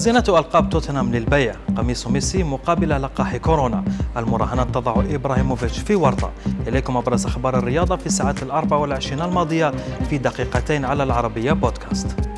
خزينة ألقاب توتنهام للبيع. قميص ميسي مقابل لقاح كورونا. المراهنات تضع إبراهيموفيتش في ورطة. إليكم أبرز أخبار الرياضة في الساعات الأربع والعشرين الماضية في دقيقتين على العربية بودكاست.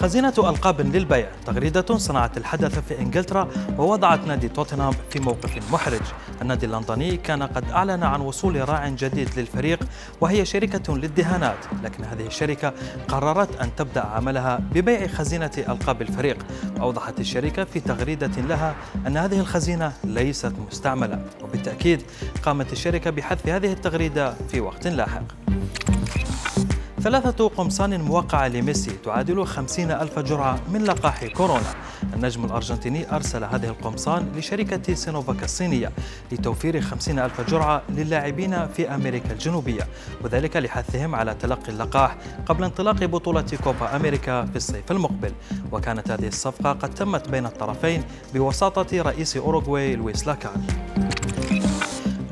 خزينة ألقاب للبيع تغريدة صنعت الحدث في إنجلترا ووضعت نادي توتنهام في موقف محرج. النادي اللندني كان قد أعلن عن وصول راع جديد للفريق وهي شركة للدهانات. لكن هذه الشركة قررت أن تبدأ عملها ببيع خزينة ألقاب الفريق. وأوضحت الشركة في تغريدة لها أن هذه الخزينة ليست مستعملة. وبالتأكيد قامت الشركة بحذف هذه التغريدة في وقت لاحق. ثلاثة قمصان موقعة لميسي تعادل خمسين ألف جرعة من لقاح كورونا. النجم الأرجنتيني أرسل هذه القمصان لشركة سينوفاك الصينية لتوفير خمسين ألف جرعة للاعبين في أمريكا الجنوبية وذلك لحثهم على تلقي اللقاح قبل انطلاق بطولة كوبا أمريكا في الصيف المقبل. وكانت هذه الصفقة قد تمت بين الطرفين بوساطة رئيس أوروغواي لويس لاكال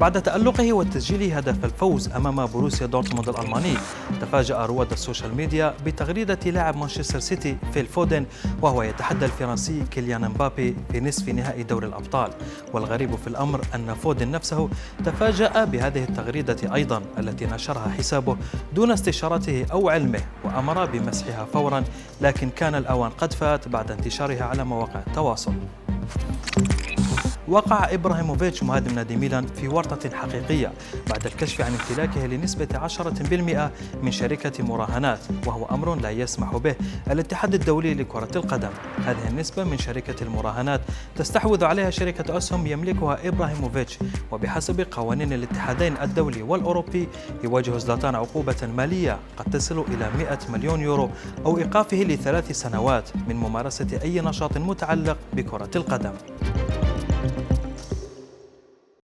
بعد تألقه وتسجيل هدف الفوز أمام بروسيا دورتموند الألماني تفاجأ رواد ال social media بتغريدة لاعب مانشستر سيتي فيل فودن وهو يتحدى الفرنسي كيليان مبابي في نصف نهائي دوري الأبطال. والغريب في الأمر أن فودن نفسه تفاجأ بهذه التغريدة أيضا التي نشرها حسابه دون استشارته أو علمه وأمر بمسحها فورا لكن كان الأوان قد فات بعد انتشارها على مواقع التواصل. وقع إبراهيموفيتش مهاجم نادي ميلان في ورطة حقيقية بعد الكشف عن امتلاكه لنسبة 10% من شركة مراهنات وهو أمر لا يسمح به. الاتحاد الدولي لكرة القدم هذه النسبة من شركة المراهنات تستحوذ عليها شركة أسهم يملكها إبراهيموفيتش. وبحسب قوانين الاتحادين الدولي والأوروبي يواجه زلاتان عقوبة مالية قد تصل إلى 100 مليون يورو أو إيقافه لثلاث سنوات من ممارسة أي نشاط متعلق بكرة القدم.